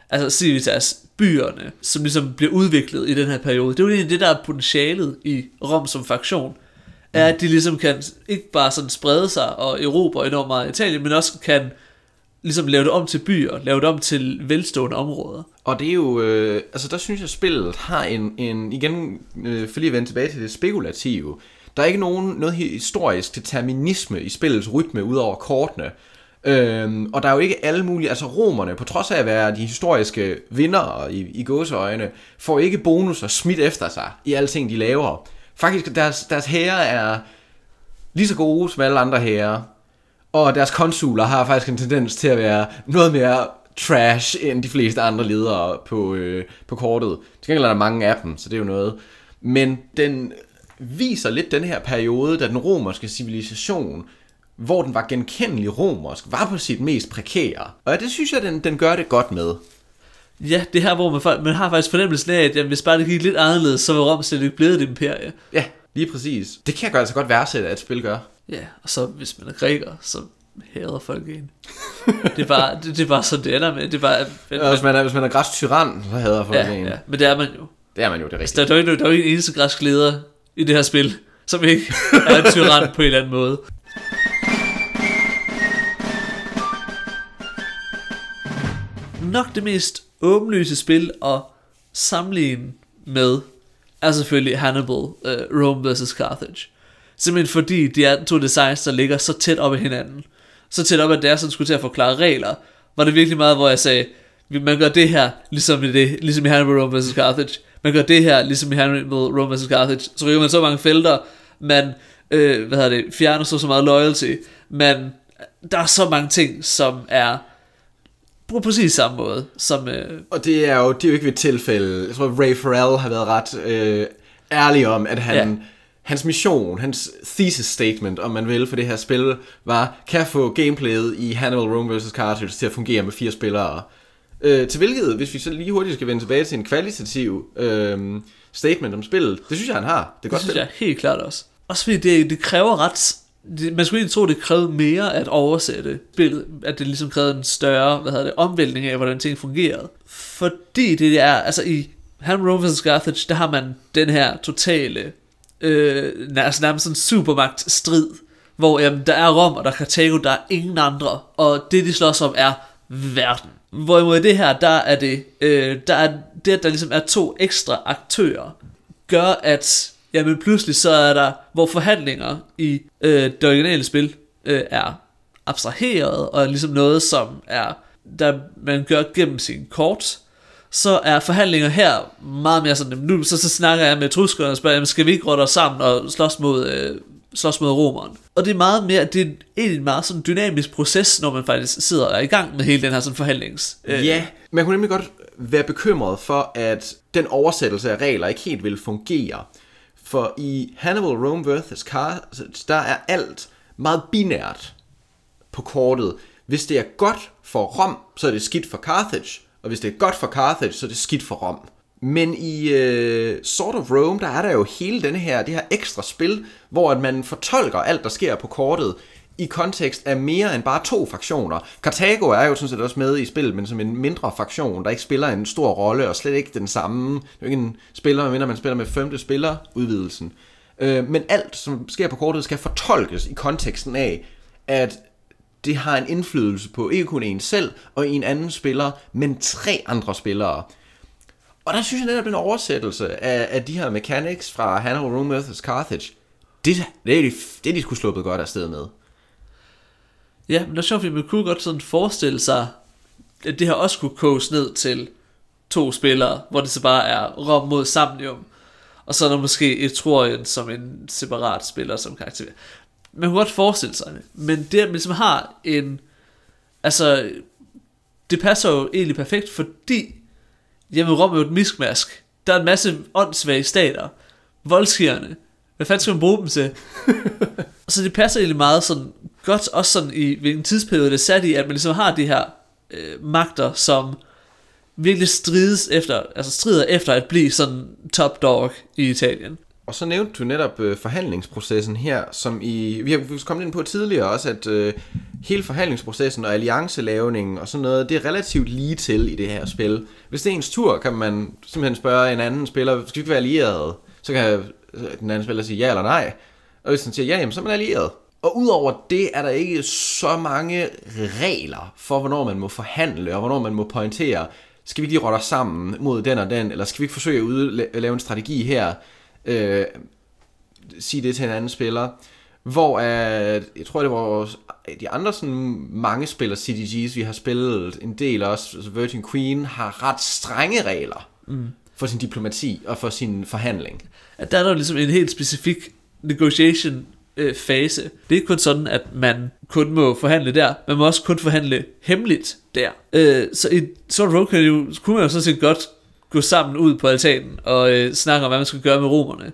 altså civitas, byerne, som ligesom bliver udviklet i den her periode. Det er jo egentlig det, der er potentialet i Rom som fraktion, er, at de ligesom kan ikke bare sådan sprede sig og erobre enormt meget i Italien, men også kan ligesom lave det om til byer, lave det om til velstående områder. Og det er jo, øh, altså der synes jeg, at spillet har en, en igen, øh, for lige at vende tilbage til det spekulative, der er ikke nogen, noget historisk determinisme i spillets rytme ud over kortene. Øhm, og der er jo ikke alle mulige, altså romerne, på trods af at være de historiske vinder i, i gåseøjne, får ikke bonusser smidt efter sig i alting, de laver. Faktisk, deres, deres hære er lige så gode som alle andre hære. Og deres konsuler har faktisk en tendens til at være noget mere trash end de fleste andre ledere på, øh, på kortet. Til gengæld er der mange af dem, så det er jo noget. Men den viser lidt den her periode, da den romerske civilisation, hvor den var genkendelig romersk, var på sit mest prekære. Og det synes jeg, den, den gør det godt med. Ja, det her, hvor man, man har faktisk fornemmelsen af, at jamen, hvis bare det gik lidt anderledes, så var Rom slet ikke blevet et imperie. Ja, lige præcis. Det kan jeg altså godt værdsætte, at et spil gør. Ja, og så hvis man er græker, så hader folk en. det, er bare, det, det er bare sådan, det ender med. Det er bare, ja, hvis, man er, hvis man er græsk tyran, så hader folk ja, en. Ja, men det er man jo. Det er man jo, det er rigtigt. Altså, der, er jo ikke, der er jo ikke en eneste græsk leder i det her spil, som ikke er en tyran på en eller anden måde. Nok det mest åbenlyse spil at sammenligne med er selvfølgelig Hannibal, uh, Rome vs. Carthage. Simpelthen fordi de er to designs, der ligger så tæt op ad hinanden. Så tæt op, at det er sådan skulle til at forklare regler. Var det virkelig meget, hvor jeg sagde, man gør det her, ligesom i, det, ligesom i Hannibal Rome vs. Carthage. Man gør det her, ligesom i Hannibal Rome vs. Carthage. Så ryger man så mange felter, man øh, hvad hedder det, fjerner så, så meget loyalty. Men der er så mange ting, som er på præcis samme måde. Som, øh... Og det er, jo, det er jo ikke ved et tilfælde. Jeg tror, Ray Farrell har været ret øh, ærlig om, at han... Ja hans mission, hans thesis statement, om man vil, for det her spil, var, kan få gameplayet i Hannibal Rome vs. Carthage til at fungere med fire spillere. Øh, til hvilket, hvis vi så lige hurtigt skal vende tilbage til en kvalitativ øh, statement om spillet, det synes jeg, han har. Det, er godt det synes jeg helt klart også. Også fordi det, det kræver ret... Det, man skulle egentlig tro, det krævede mere at oversætte spillet, at det ligesom krævede en større hvad hedder det, omvæltning af, hvordan ting fungerede. Fordi det er, altså i Hannibal Rome vs. Carthage, der har man den her totale øh, altså nærmest sådan supermagt strid, hvor jamen, der er Rom, og der er Karthago, der er ingen andre, og det de slås om er verden. Hvorimod det her, der er det, øh, der er det, at der ligesom er to ekstra aktører, gør at, jamen pludselig så er der, hvor forhandlinger i øh, det originale spil øh, er abstraheret, og er ligesom noget, som er, der man gør gennem sin kort, så er forhandlinger her meget mere sådan, nu så, så snakker jeg med truskerne og spørger, skal vi ikke råde os sammen og slås mod, øh, slås mod romeren? Og det er meget mere, det er en meget sådan dynamisk proces, når man faktisk sidder og er i gang med hele den her sådan forhandlings. Øh. Ja, man kunne nemlig godt være bekymret for, at den oversættelse af regler ikke helt vil fungere. For i Hannibal Rome vs. Carthage, der er alt meget binært på kortet. Hvis det er godt for Rom, så er det skidt for Carthage. Og hvis det er godt for Carthage, så er det skidt for Rom. Men i øh, Sword of Rome, der er der jo hele denne her, det her ekstra spil, hvor at man fortolker alt, der sker på kortet, i kontekst af mere end bare to fraktioner. Karthago er jo sådan set også med i spillet, men som en mindre fraktion, der ikke spiller en stor rolle, og slet ikke den samme. Det er jo ikke en spiller, medmindre man spiller med femte spiller, udvidelsen. Øh, men alt, som sker på kortet, skal fortolkes i konteksten af, at det har en indflydelse på ikke kun en selv og en anden spiller, men tre andre spillere. Og der synes jeg netop, den oversættelse af, af de her mechanics fra Hannah Roomworth's. Carthage, det, det, er de, det er de skulle sluppet godt afsted med. Ja, men det er sjovt, at man kunne godt sådan forestille sig, at det her også kunne koges ned til to spillere, hvor det så bare er Rom mod Samnium, og så er der måske Etrorien som en separat spiller som karakter man kunne godt forestille sig det, men det, at man ligesom har en, altså, det passer jo egentlig perfekt, fordi, jamen Rom er jo et miskmask. Der er en masse åndssvage stater. Voldskirerne. Hvad fanden skal man bruge dem til? så det passer egentlig meget sådan godt, også sådan i hvilken tidsperiode det er sat i, at man ligesom har de her øh, magter, som virkelig strides efter, altså strider efter at blive sådan top dog i Italien. Og så nævnte du netop øh, forhandlingsprocessen her, som i, vi har kommet ind på tidligere også, at øh, hele forhandlingsprocessen og alliancelavningen og sådan noget, det er relativt lige til i det her spil. Hvis det er ens tur, kan man simpelthen spørge en anden spiller, skal vi ikke være allieret? Så kan øh, den anden spiller sige ja eller nej. Og hvis den siger ja, jamen, så er man allieret. Og udover det er der ikke så mange regler for, hvornår man må forhandle, og hvornår man må pointere, skal vi ikke lige rotte os sammen mod den og den, eller skal vi ikke forsøge at lave en strategi her, øh, sige det til en anden spiller. Hvor at, jeg tror, det var de andre sådan mange spillere CDG's, vi har spillet en del også, altså Virgin Queen, har ret strenge regler mm. for sin diplomati og for sin forhandling. At der er der ligesom en helt specifik negotiation øh, fase. Det er ikke kun sådan, at man kun må forhandle der, man må også kun forhandle hemmeligt der. Øh, så i kan jo, kunne man jo sådan set godt gå sammen ud på altanen og øh, snakke om, hvad man skal gøre med romerne.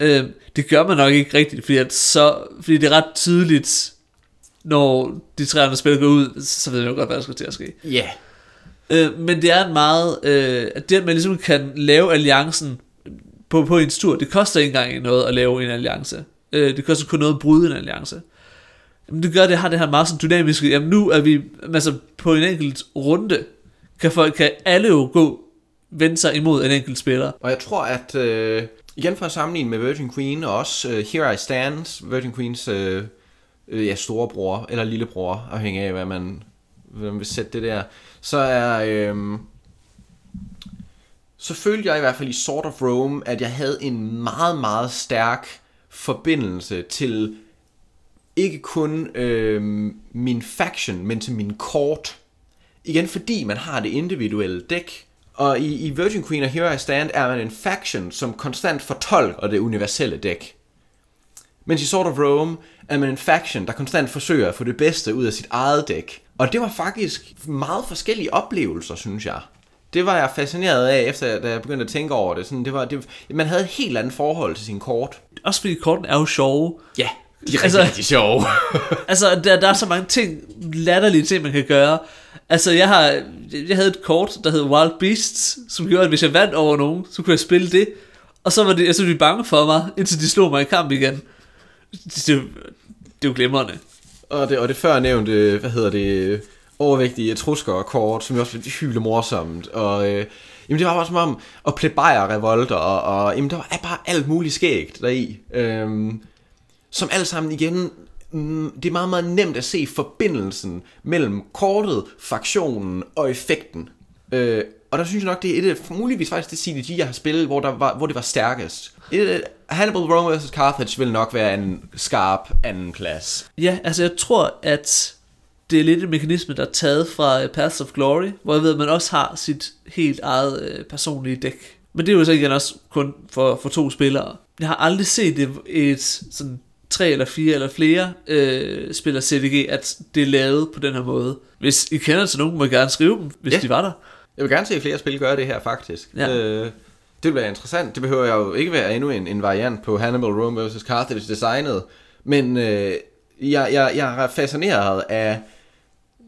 Øh, det gør man nok ikke rigtigt, fordi, at så, fordi det er ret tydeligt, når de tre andre spillere går ud, så ved man jo godt, hvad der skal til at ske. Ja. Yeah. Øh, men det er en meget, øh, at det at man ligesom kan lave alliancen på, på en tur, det koster ikke engang noget at lave en alliance. Øh, det koster kun noget at bryde en alliance. Jamen, det gør, det har det her meget sådan dynamiske, jamen nu er vi, altså på en enkelt runde, kan folk, kan alle jo gå, vende sig imod en enkelt spiller. Og jeg tror, at øh, igen for at sammenligne med Virgin Queen, og også uh, Here I Stand, Virgin Queens øh, øh, ja, storebror, eller lillebror, afhængig af, hvad man, hvad man vil sætte det der, så er... Øh, så følte jeg i hvert fald i Sort of Rome, at jeg havde en meget, meget stærk forbindelse til ikke kun øh, min faction, men til min kort. Igen fordi man har det individuelle dæk, og i, i Virgin Queen og Here I Stand er man en faction, som konstant fortolker det universelle dæk. Mens i Sword of Rome er man en faction, der konstant forsøger at få det bedste ud af sit eget dæk. Og det var faktisk meget forskellige oplevelser, synes jeg. Det var jeg fascineret af, efter da jeg begyndte at tænke over det. Sådan, det var, det, man havde et helt andet forhold til sin kort. Også fordi korten er jo sjove. Ja, de er altså, rigtig sjove. altså, der, der er så mange ting, latterlige ting, man kan gøre. Altså, jeg, har, jeg havde et kort, der hed Wild Beasts, som gjorde, at hvis jeg vandt over nogen, så kunne jeg spille det. Og så var det, altså, de bange for mig, indtil de slog mig i kamp igen. Det, det, det er jo glimrende. Og det, og det før nævnte, hvad hedder det, overvægtige kort, som jo også var hylde morsomt. Og øh, jamen, det var bare som om at plebejer revolter, og, og jamen, der var bare alt muligt skægt deri. Øhm, som alt sammen igen mm, det er meget, meget nemt at se forbindelsen mellem kortet, fraktionen og effekten. Øh, og der synes jeg nok, det er et af, muligvis faktisk det CDG, jeg har spillet, hvor, der var, hvor det var stærkest. Et, Hannibal Rome vs. Carthage vil nok være en skarp anden plads. Ja, altså jeg tror, at det er lidt en mekanisme, der er taget fra øh, Paths of Glory, hvor jeg ved, at man også har sit helt eget øh, personlige dæk. Men det er jo så igen også kun for, for to spillere. Jeg har aldrig set et, et sådan tre eller fire eller flere øh, spiller CDG, at det er lavet på den her måde. Hvis I kender til nogen, må I gerne skrive dem, hvis ja. de var der. Jeg vil gerne se flere spil gøre det her, faktisk. Ja. Øh, det vil være interessant. Det behøver jo ikke være endnu en, en variant på Hannibal Rome vs. Carthage designet. Men øh, jeg, jeg, jeg er fascineret af...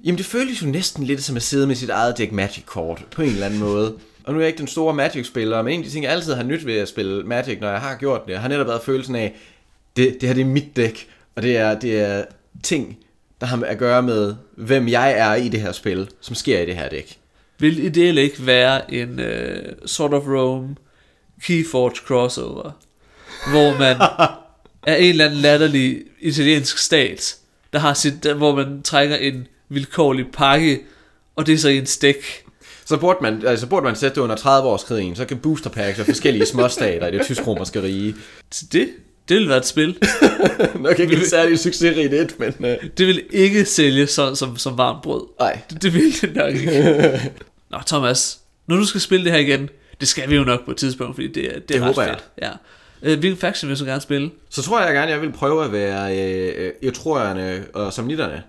Jamen det føles jo næsten lidt som at sidde med sit eget deck Magic-kort, på en eller anden måde. Og nu er jeg ikke den store Magic-spiller, men en af de ting, jeg altid har nyt ved at spille Magic, når jeg har gjort det, har netop været følelsen af, det, det her det er mit dæk, og det er, det er ting, der har at gøre med, hvem jeg er i det her spil, som sker i det her dæk. Vil ideelt ikke være en uh, Sort of Rome Keyforge crossover, hvor man er en eller anden latterlig italiensk stat, der har sit, der, hvor man trækker en vilkårlig pakke, og det er så en stik. Så burde man, altså burde man sætte det under 30 års krigen, så kan booster packs og forskellige småstater i det tysk-romerske rige. Det det ville være et spil. Nok ikke en særlig succesrigt et, men... Uh... Det vil ikke sælge så, som, som varmt brød. Nej. Det, det vil det nok ikke. Nå, Thomas, når du skal spille det her igen, det skal vi jo nok på et tidspunkt, fordi det, det, det er ret fedt. Jeg. Ja. Uh, hvilken faction vil du så gerne spille? Så tror jeg gerne, jeg vil prøve at være øh, etrorierne og samnitterne.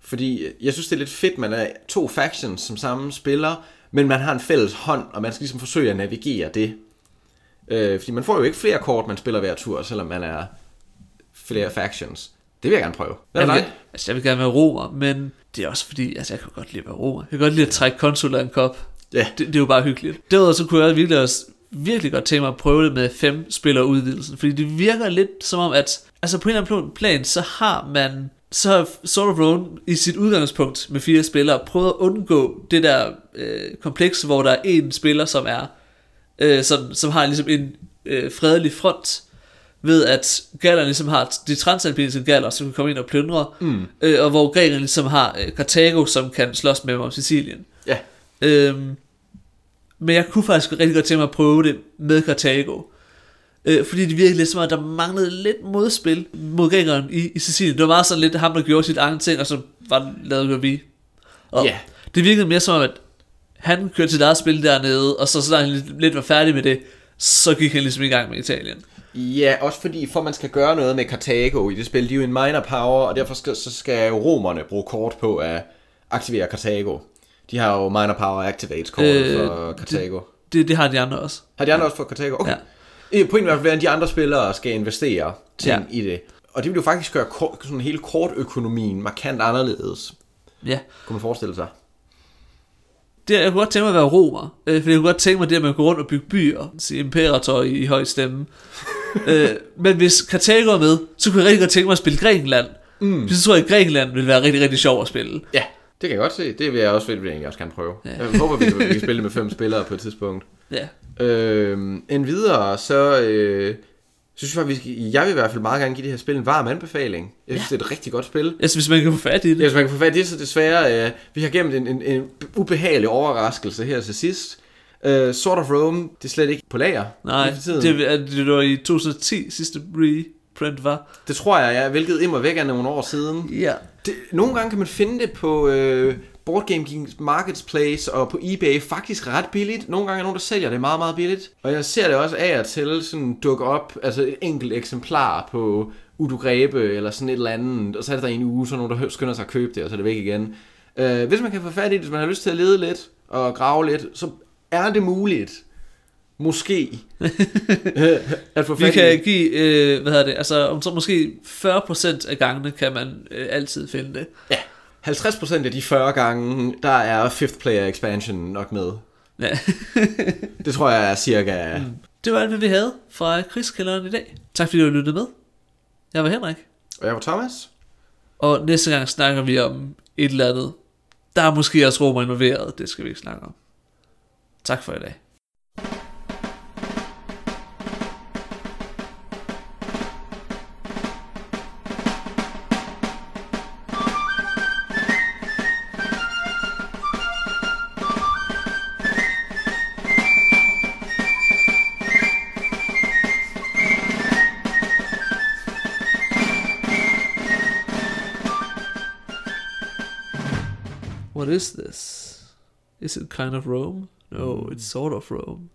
Fordi jeg synes, det er lidt fedt, man er to factions som samme spiller, men man har en fælles hånd, og man skal ligesom forsøge at navigere det. Øh, fordi man får jo ikke flere kort, man spiller hver tur, selvom man er flere factions. Det vil jeg gerne prøve. Hvad er jeg, vil, altså, jeg vil gerne være romer, men det er også fordi, altså jeg kan godt lide at være romer. Jeg kan godt lide at trække konsul af en kop. Ja. Det, det, er jo bare hyggeligt. Derudover så kunne jeg virkelig også virkelig godt tænke mig at prøve det med fem spillere udvidelsen, fordi det virker lidt som om, at altså på en eller anden plan, så har man så har Sword of Rome i sit udgangspunkt med fire spillere prøvet at undgå det der øh, kompleks, hvor der er en spiller, som er øh, som, som har ligesom en øh, fredelig front. ved at gallerne ligesom har de transalpinske galler, som kan komme ind og plyndre, mm. øh, og hvor grækerne ligesom har øh, Karthago, som kan slås med dem om Sicilien. Ja. Øhm, men jeg kunne faktisk rigtig godt tænke mig at prøve det med Karthago. Øh, fordi det virkede lidt som om, at der manglede lidt modspil mod grækeren i, i Sicilien. Det var meget sådan lidt ham, der gjorde sit eget ting, og så var lavet vi. Og Ja. det virkede mere som om, at han kørte sit eget spil dernede, og så, så da han lidt, lidt var færdig med det, så gik han ligesom i gang med Italien. Ja, også fordi for man skal gøre noget med Karthago i det spil, de er jo en minor power, og derfor skal, så skal romerne bruge kort på at aktivere Karthago. De har jo minor power activates kort øh, for Karthago. Det, det har de andre også. Har de andre også fået Karthago? Okay. Ja. Ja. Pointen er i hvert fald, at de andre spillere skal investere ting Ja. ja. i det. Og det vil jo faktisk gøre kort, sådan hele kortøkonomien markant anderledes, Ja. kunne man forestille sig. Det, jeg kunne godt tænke mig at være romer, øh, fordi jeg kunne godt tænke mig det, at man går rundt og bygge byer, sige imperator i, i høj stemme. øh, men hvis Karthago er med, så kunne jeg rigtig godt tænke mig at spille Grækenland. Mm. Så tror jeg, at Grækenland vil være rigtig, rigtig sjov at spille. Ja, det kan jeg godt se. Det vil jeg også, vil jeg egentlig også gerne prøve. Ja. Jeg håber, vi kan, vi kan spille med fem spillere på et tidspunkt. Ja. Øhm, en videre, så øh, synes jeg faktisk, jeg vil i hvert fald meget gerne give det her spil en varm anbefaling. Jeg synes, ja. det er et rigtig godt spil. Altså, hvis man kan få fat i det. Ja, hvis man kan få fat i det, så desværre, øh, vi har gennem en, en, en ubehagelig overraskelse her til sidst. Uh, Sword of Rome, det er slet ikke på lager. Nej, det, er- det var i 2010 sidste reprint var. det tror jeg, ja, hvilket immer væk er nogle år siden. Ja. Det, nogle gange kan man finde det på øh, Board Game Geeks Marketplace og på eBay faktisk ret billigt. Nogle gange er nogen, der sælger det meget, meget billigt. Og jeg ser det også af og til sådan dukke op, altså et enkelt eksemplar på Udo Grebe eller sådan et eller andet. Og så er det der en uge, så er nogen, der skynder sig at købe det, og så er det væk igen. Øh, hvis man kan få fat i det, hvis man har lyst til at lede lidt og grave lidt, så er det muligt. Måske. at få Vi fat i kan give, øh, hvad hedder det, altså om så måske 40% af gangene kan man øh, altid finde det. Ja, 50% af de 40 gange, der er fifth player expansion nok med. Ja. Det tror jeg er cirka... Mm. det var alt, hvad vi havde fra krigskælderen i dag. Tak fordi du lyttede med. Jeg var Henrik. Og jeg var Thomas. Og næste gang snakker vi om et eller andet. Der er måske også romer involveret. Det skal vi ikke snakke om. Tak for i dag. Is it kind of Rome? No, it's hmm. sort of Rome.